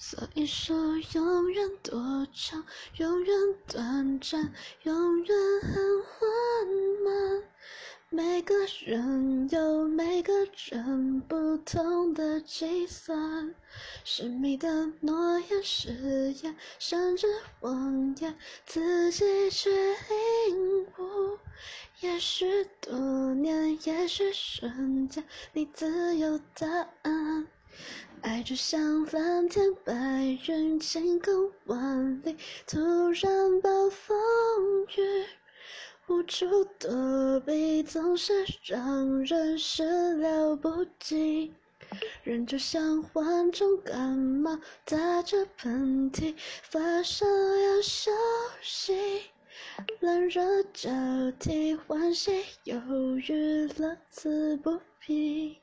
所以说，永远多长，永远短暂，永远很缓慢。每个人有每个人不同的计算，神秘的诺言誓言，甚至谎言，自己去领悟。也许多年，也许瞬间，你自有答案。爱就像蓝天白云，晴空万里，突然暴风雨，无处躲避，总是让人始料不及。人就像患重感冒，打着喷嚏，发烧要休息，冷热交替，欢喜忧郁，乐此不疲。